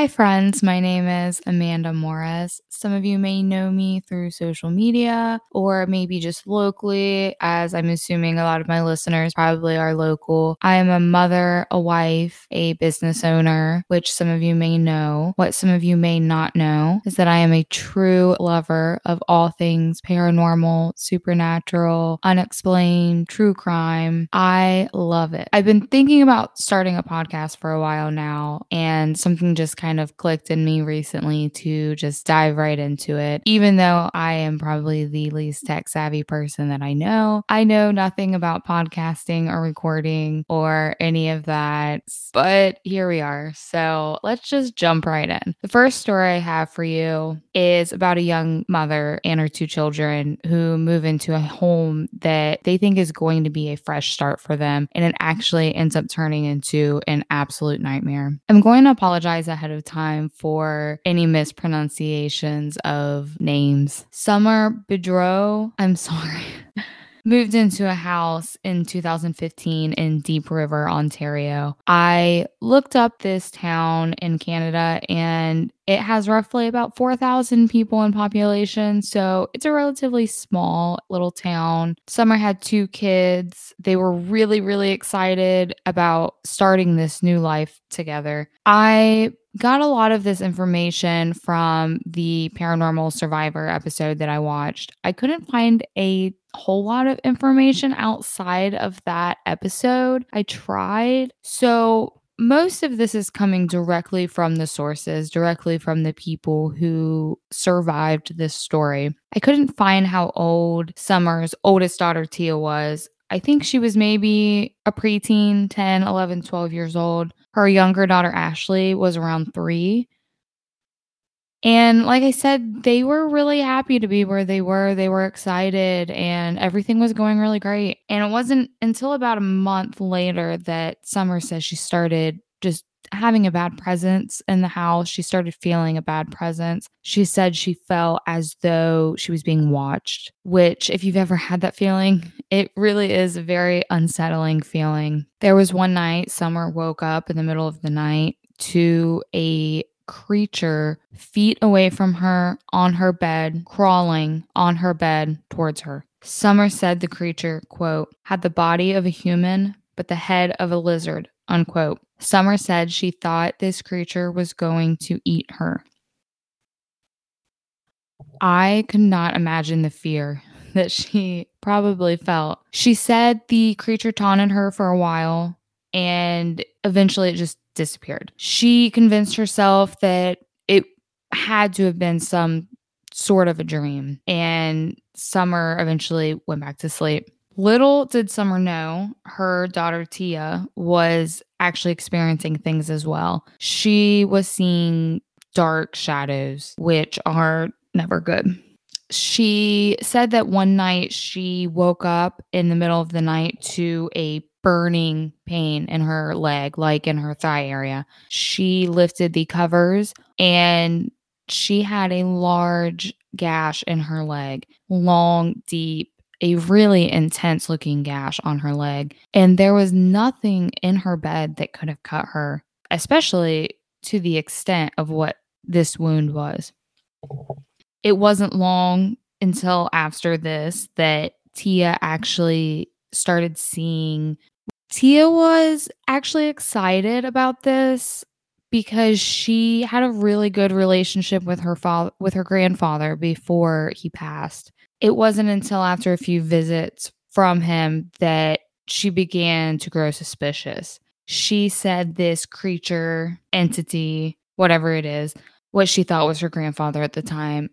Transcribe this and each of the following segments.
Hi, friends. My name is Amanda Morris. Some of you may know me through social media or maybe just locally, as I'm assuming a lot of my listeners probably are local. I am a mother, a wife, a business owner, which some of you may know. What some of you may not know is that I am a true lover of all things paranormal, supernatural, unexplained, true crime. I love it. I've been thinking about starting a podcast for a while now, and something just kind of clicked in me recently to just dive right into it. Even though I am probably the least tech savvy person that I know, I know nothing about podcasting or recording or any of that. But here we are. So let's just jump right in. The first story I have for you is about a young mother and her two children who move into a home that they think is going to be a fresh start for them. And it actually ends up turning into an absolute nightmare. I'm going to apologize ahead ahead of time for any mispronunciations of names. Summer Bedreau, I'm sorry. Moved into a house in 2015 in Deep River, Ontario. I looked up this town in Canada and it has roughly about 4,000 people in population, so it's a relatively small little town. Summer had two kids. They were really, really excited about starting this new life together. I got a lot of this information from the paranormal survivor episode that I watched. I couldn't find a whole lot of information outside of that episode. I tried. So most of this is coming directly from the sources, directly from the people who survived this story. I couldn't find how old Summer's oldest daughter Tia was. I think she was maybe a preteen, 10, 11, 12 years old. Her younger daughter Ashley was around three. And like I said, they were really happy to be where they were. They were excited and everything was going really great. And it wasn't until about a month later that Summer says she started just having a bad presence in the house. She started feeling a bad presence. She said she felt as though she was being watched, which, if you've ever had that feeling, it really is a very unsettling feeling. There was one night, Summer woke up in the middle of the night to a creature feet away from her on her bed, crawling on her bed towards her. Summer said the creature, quote, had the body of a human, but the head of a lizard, unquote. Summer said she thought this creature was going to eat her. I could not imagine the fear that she probably felt. She said the creature taunted her for a while and eventually it just disappeared. She convinced herself that it had to have been some sort of a dream, and Summer eventually went back to sleep. Little did Summer know her daughter Tia was actually experiencing things as well. She was seeing dark shadows, which are never good. She said that one night she woke up in the middle of the night to a burning pain in her leg, like in her thigh area. She lifted the covers and she had a large gash in her leg, long, deep, a really intense looking gash on her leg. And there was nothing in her bed that could have cut her, especially to the extent of what this wound was. It wasn't long until after this that Tia actually started seeing Tia was actually excited about this because she had a really good relationship with her father with her grandfather before he passed. It wasn't until after a few visits from him that she began to grow suspicious. She said this creature, entity, whatever it is, what she thought was her grandfather at the time,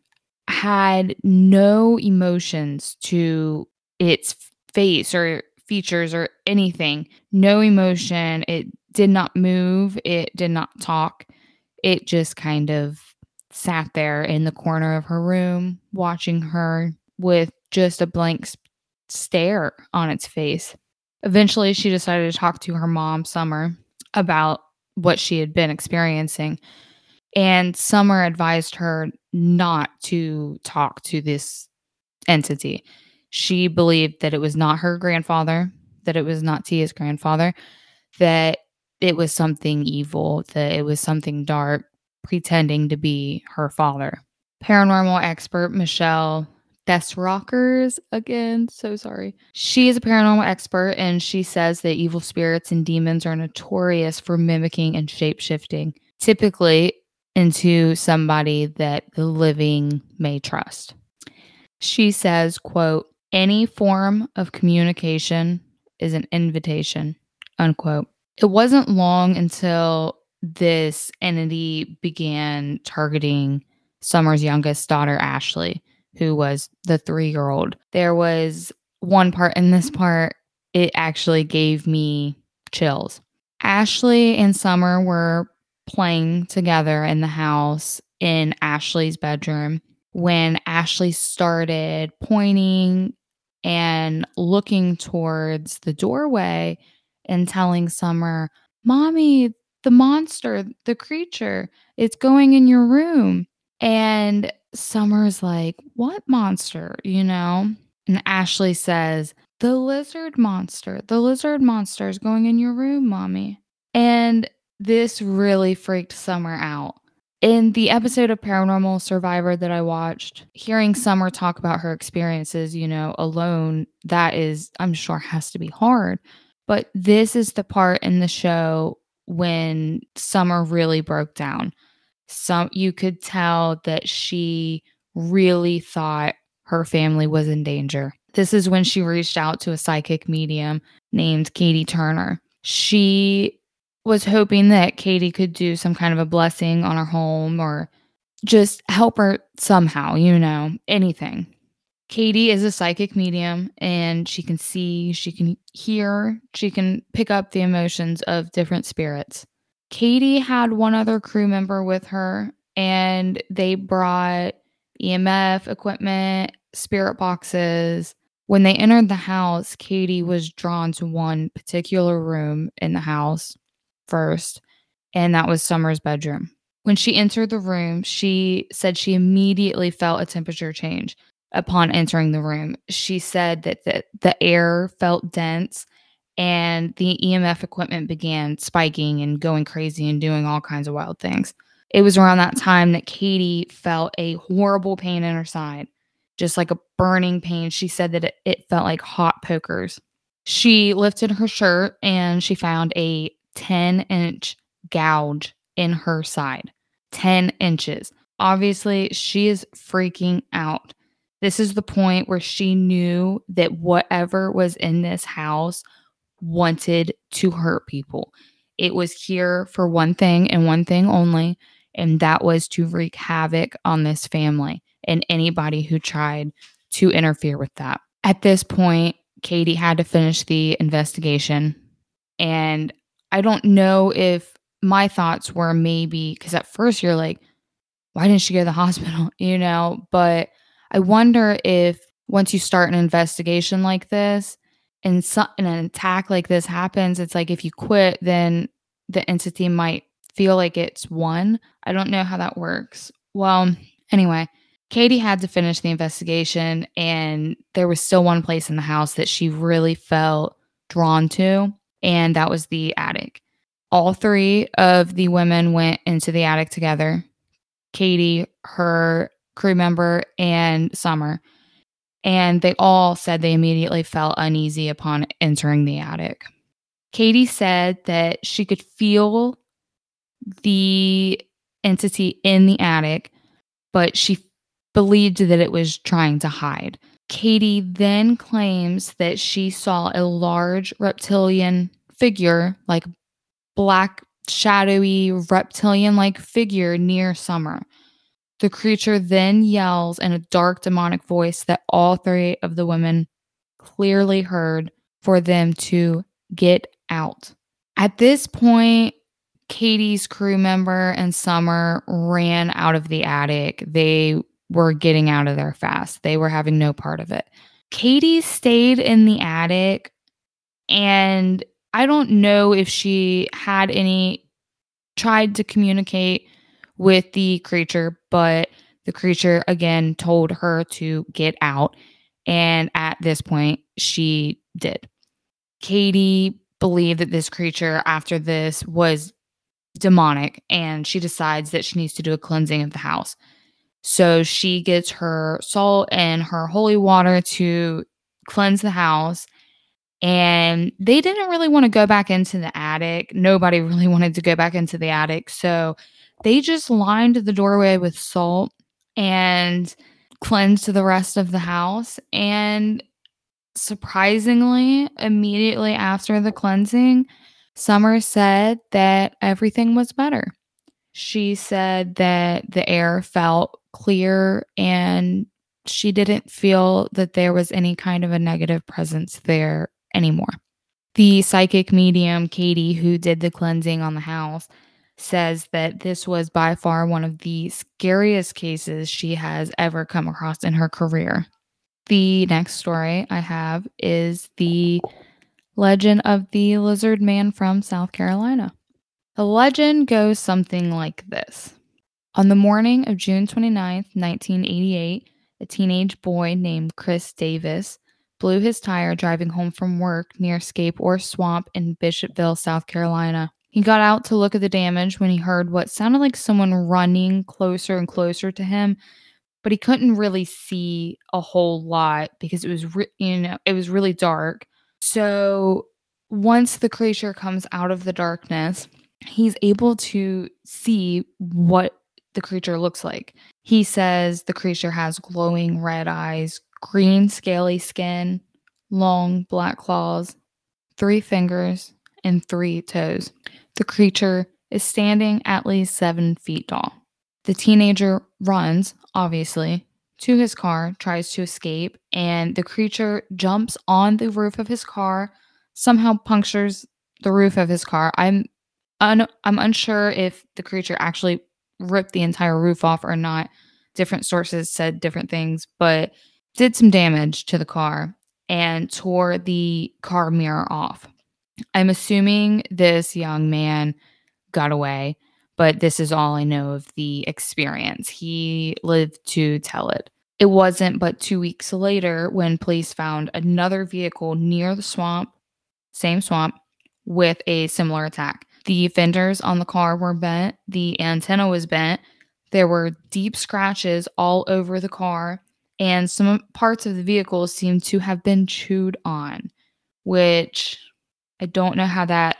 had no emotions to its face or features or anything. No emotion. It did not move. It did not talk. It just kind of sat there in the corner of her room, watching her with just a blank stare on its face. Eventually, she decided to talk to her mom, Summer, about what she had been experiencing. And Summer advised her not to talk to this entity. She believed that it was not her grandfather, that it was not Tia's grandfather, that it was something evil, that it was something dark, pretending to be her father. Paranormal expert Michelle Rockers again, so sorry. She is a paranormal expert and she says that evil spirits and demons are notorious for mimicking and shape shifting, typically into somebody that the living may trust. She says, quote, any form of communication is an invitation, unquote. It wasn't long until this entity began targeting Summer's youngest daughter, Ashley, who was the three year old. There was one part in this part, it actually gave me chills. Ashley and Summer were playing together in the house in Ashley's bedroom when Ashley started pointing and looking towards the doorway and telling Summer, Mommy, the monster, the creature, it's going in your room. And Summer's like, What monster? You know? And Ashley says, The lizard monster. The lizard monster is going in your room, mommy. And this really freaked Summer out. In the episode of Paranormal Survivor that I watched, hearing Summer talk about her experiences, you know, alone, that is, I'm sure, has to be hard. But this is the part in the show when Summer really broke down some you could tell that she really thought her family was in danger. This is when she reached out to a psychic medium named Katie Turner. She was hoping that Katie could do some kind of a blessing on her home or just help her somehow, you know, anything. Katie is a psychic medium and she can see, she can hear, she can pick up the emotions of different spirits. Katie had one other crew member with her, and they brought EMF equipment, spirit boxes. When they entered the house, Katie was drawn to one particular room in the house first, and that was Summer's bedroom. When she entered the room, she said she immediately felt a temperature change upon entering the room. She said that the, the air felt dense and the EMF equipment began spiking and going crazy and doing all kinds of wild things. It was around that time that Katie felt a horrible pain in her side, just like a burning pain. She said that it, it felt like hot pokers. She lifted her shirt and she found a 10 inch gouge in her side. 10 inches. Obviously, she is freaking out. This is the point where she knew that whatever was in this house wanted to hurt people. It was here for one thing and one thing only, and that was to wreak havoc on this family and anybody who tried to interfere with that. At this point, Katie had to finish the investigation. And I don't know if my thoughts were maybe because at first you're like, why didn't she go to the hospital? You know, but I wonder if once you start an investigation like this, and, so, and an attack like this happens, it's like if you quit, then the entity might feel like it's won. I don't know how that works. Well, anyway, Katie had to finish the investigation, and there was still one place in the house that she really felt drawn to, and that was the attic. All three of the women went into the attic together Katie, her crew member, and Summer and they all said they immediately felt uneasy upon entering the attic. Katie said that she could feel the entity in the attic, but she believed that it was trying to hide. Katie then claims that she saw a large reptilian figure, like black, shadowy, reptilian like figure near Summer. The creature then yells in a dark demonic voice that all three of the women clearly heard for them to get out. At this point, Katie's crew member and Summer ran out of the attic. They were getting out of there fast. They were having no part of it. Katie stayed in the attic and I don't know if she had any tried to communicate with the creature, but the creature again told her to get out. And at this point, she did. Katie believed that this creature, after this, was demonic and she decides that she needs to do a cleansing of the house. So she gets her salt and her holy water to cleanse the house. And they didn't really want to go back into the attic. Nobody really wanted to go back into the attic. So they just lined the doorway with salt and cleansed the rest of the house. And surprisingly, immediately after the cleansing, Summer said that everything was better. She said that the air felt clear and she didn't feel that there was any kind of a negative presence there anymore. The psychic medium, Katie, who did the cleansing on the house, says that this was by far one of the scariest cases she has ever come across in her career. The next story I have is the Legend of the Lizard Man from South Carolina. The legend goes something like this On the morning of June 29, 1988, a teenage boy named Chris Davis blew his tire driving home from work near Scape Ore Swamp in Bishopville, South Carolina. He got out to look at the damage when he heard what sounded like someone running closer and closer to him, but he couldn't really see a whole lot because it was re- you know, it was really dark. So once the creature comes out of the darkness, he's able to see what the creature looks like. He says the creature has glowing red eyes, green scaly skin, long black claws, three fingers, and three toes. The creature is standing at least seven feet tall. The teenager runs, obviously, to his car, tries to escape, and the creature jumps on the roof of his car, somehow punctures the roof of his car. I'm un- I'm unsure if the creature actually ripped the entire roof off or not. Different sources said different things, but did some damage to the car and tore the car mirror off. I'm assuming this young man got away but this is all I know of the experience. He lived to tell it. It wasn't but two weeks later when police found another vehicle near the swamp, same swamp, with a similar attack. The fenders on the car were bent, the antenna was bent, there were deep scratches all over the car, and some parts of the vehicle seemed to have been chewed on, which I don't know how that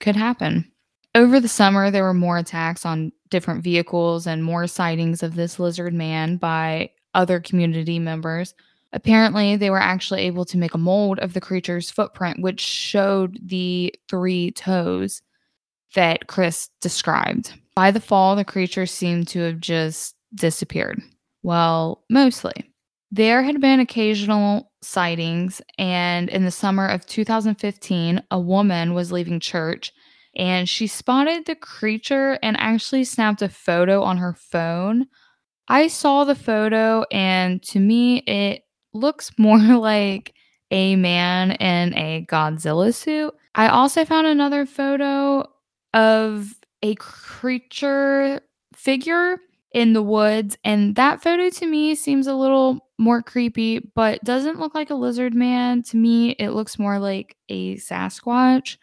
could happen. Over the summer, there were more attacks on different vehicles and more sightings of this lizard man by other community members. Apparently, they were actually able to make a mold of the creature's footprint, which showed the three toes that Chris described. By the fall, the creature seemed to have just disappeared. Well, mostly. There had been occasional sightings, and in the summer of 2015, a woman was leaving church and she spotted the creature and actually snapped a photo on her phone. I saw the photo, and to me, it looks more like a man in a Godzilla suit. I also found another photo of a creature figure in the woods, and that photo to me seems a little more creepy, but doesn't look like a lizard man. To me, it looks more like a Sasquatch.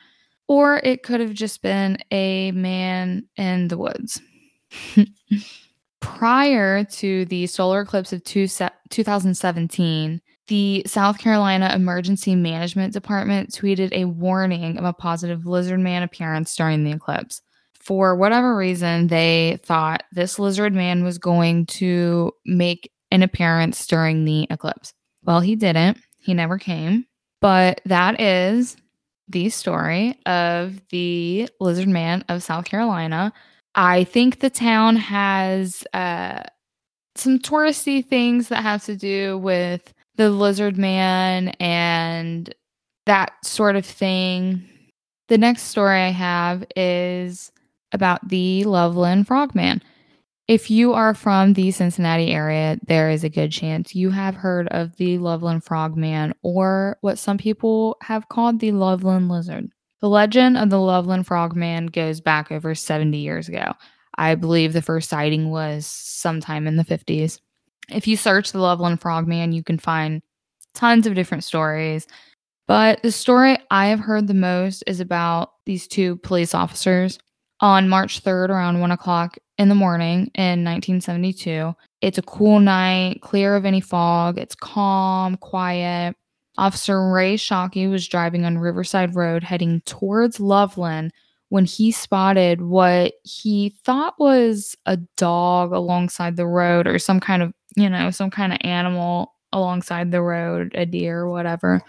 Or it could have just been a man in the woods. Prior to the solar eclipse of two se- 2017, the South Carolina Emergency Management Department tweeted a warning of a positive lizard man appearance during the eclipse. For whatever reason, they thought this lizard man was going to make an appearance during the eclipse. Well, he didn't. He never came. But that is the story of the lizard man of South Carolina. I think the town has uh, some touristy things that have to do with the lizard man and that sort of thing. The next story I have is about the Loveland Frogman. If you are from the Cincinnati area, there is a good chance you have heard of the Loveland Frogman or what some people have called the Loveland Lizard. The legend of the Loveland Frogman goes back over 70 years ago. I believe the first sighting was sometime in the 50s. If you search the Loveland Frogman, you can find tons of different stories. But the story I have heard the most is about these two police officers on March 3rd around 1 o'clock in the morning in 1972. It's a cool night, clear of any fog. It's calm, quiet. Officer Ray Shockey was driving on Riverside Road heading towards Loveland when he spotted what he thought was a dog alongside the road or some kind of, you know, some kind of animal alongside the road, a deer whatever.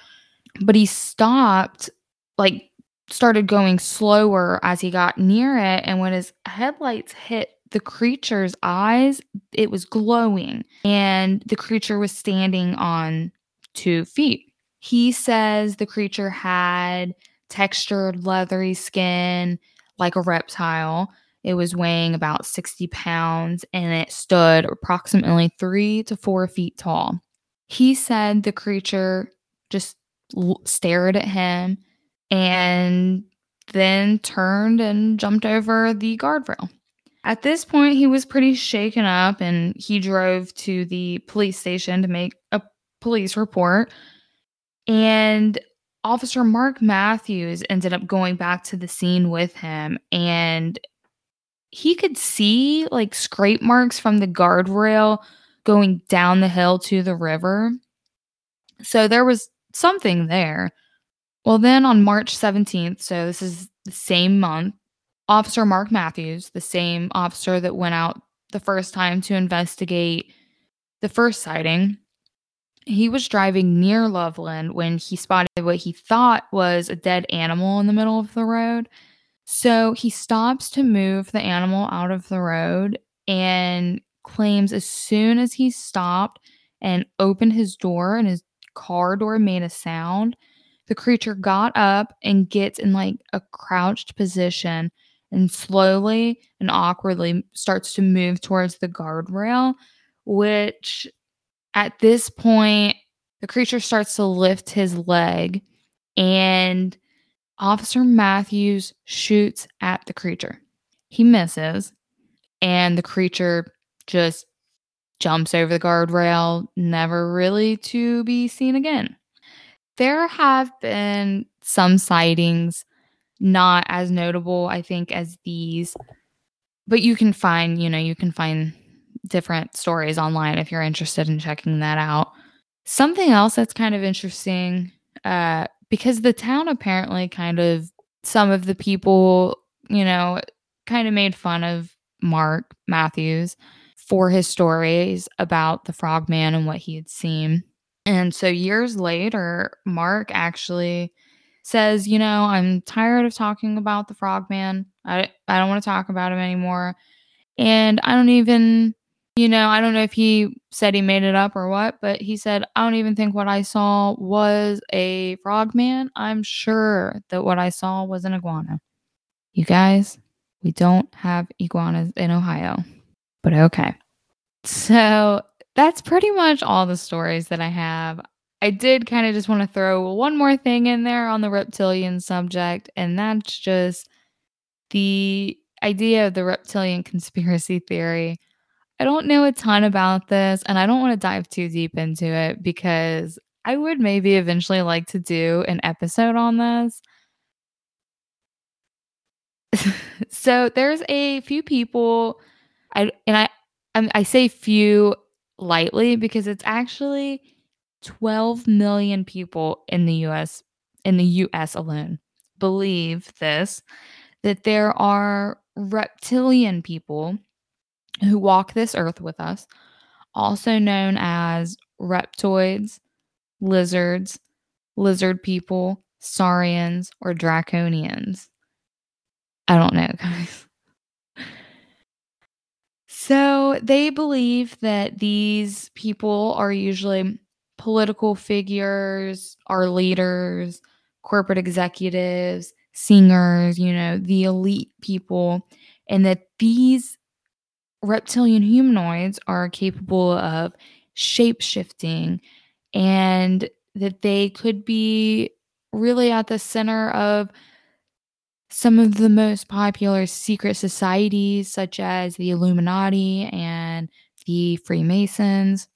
But he stopped, like, started going slower as he got near it. And when his headlights hit the creature's eyes, it was glowing. And the creature was standing on two feet. He says the creature had textured, leathery skin like a reptile. It was weighing about 60 pounds and it stood approximately three to four feet tall. He said the creature just stared at him and then turned and jumped over the guardrail. At this point, he was pretty shaken up and he drove to the police station to make a police report. And Officer Mark Matthews ended up going back to the scene with him and he could see like scrape marks from the guardrail going down the hill to the river. So there was something there. Well, then on March 17th, so this is the same month, Officer Mark Matthews, the same officer that went out the first time to investigate the first sighting, he was driving near Loveland when he spotted what he thought was a dead animal in the middle of the road. So he stops to move the animal out of the road and claims as soon as he stopped and opened his door and his car door made a sound, the creature got up and gets in like a crouched position and slowly and awkwardly starts to move towards the guardrail, which at this point, the creature starts to lift his leg, and Officer Matthews shoots at the creature. He misses, and the creature just jumps over the guardrail, never really to be seen again. There have been some sightings, not as notable, I think, as these, but you can find, you know, you can find different stories online if you're interested in checking that out. Something else that's kind of interesting, uh, because the town apparently kind of some of the people, you know, kind of made fun of Mark Matthews for his stories about the frogman and what he had seen. And so years later, Mark actually says, you know, I'm tired of talking about the frogman. I I don't want to talk about him anymore. And I don't even you know, I don't know if he said he made it up or what, but he said, I don't even think what I saw was a frogman. I'm sure that what I saw was an iguana. You guys, we don't have iguanas in Ohio, but okay. So that's pretty much all the stories that I have. I did kind of just want to throw one more thing in there on the reptilian subject, and that's just the idea of the reptilian conspiracy theory. I don't know a ton about this and I don't want to dive too deep into it because I would maybe eventually like to do an episode on this. so there's a few people I and I I'm, I say few lightly because it's actually 12 million people in the US in the US alone believe this that there are reptilian people who walk this earth with us, also known as reptoids, lizards, lizard people, saurians, or draconians. I don't know, guys. So they believe that these people are usually political figures, our leaders, corporate executives, singers, you know, the elite people, and that these reptilian humanoids are capable of shape shifting and that they could be really at the center of some of the most popular secret societies, such as the Illuminati and the Freemasons.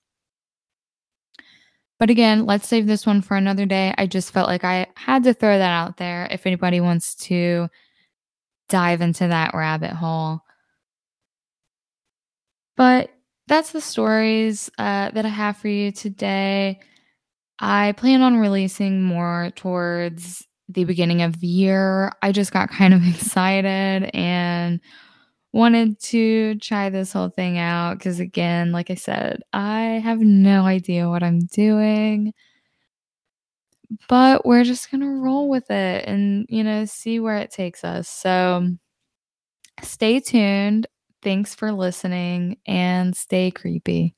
But again, let's save this one for another day. I just felt like I had to throw that out there if anybody wants to dive into that rabbit hole. But that's the stories, uh, that I have for you today. I plan on releasing more towards the beginning of the year. I just got kind of excited and wanted to try this whole thing out because, again, like I said, I have no idea what I'm doing. But we're just gonna roll with it and, you know, see where it takes us. So, stay tuned. Thanks for listening and stay creepy.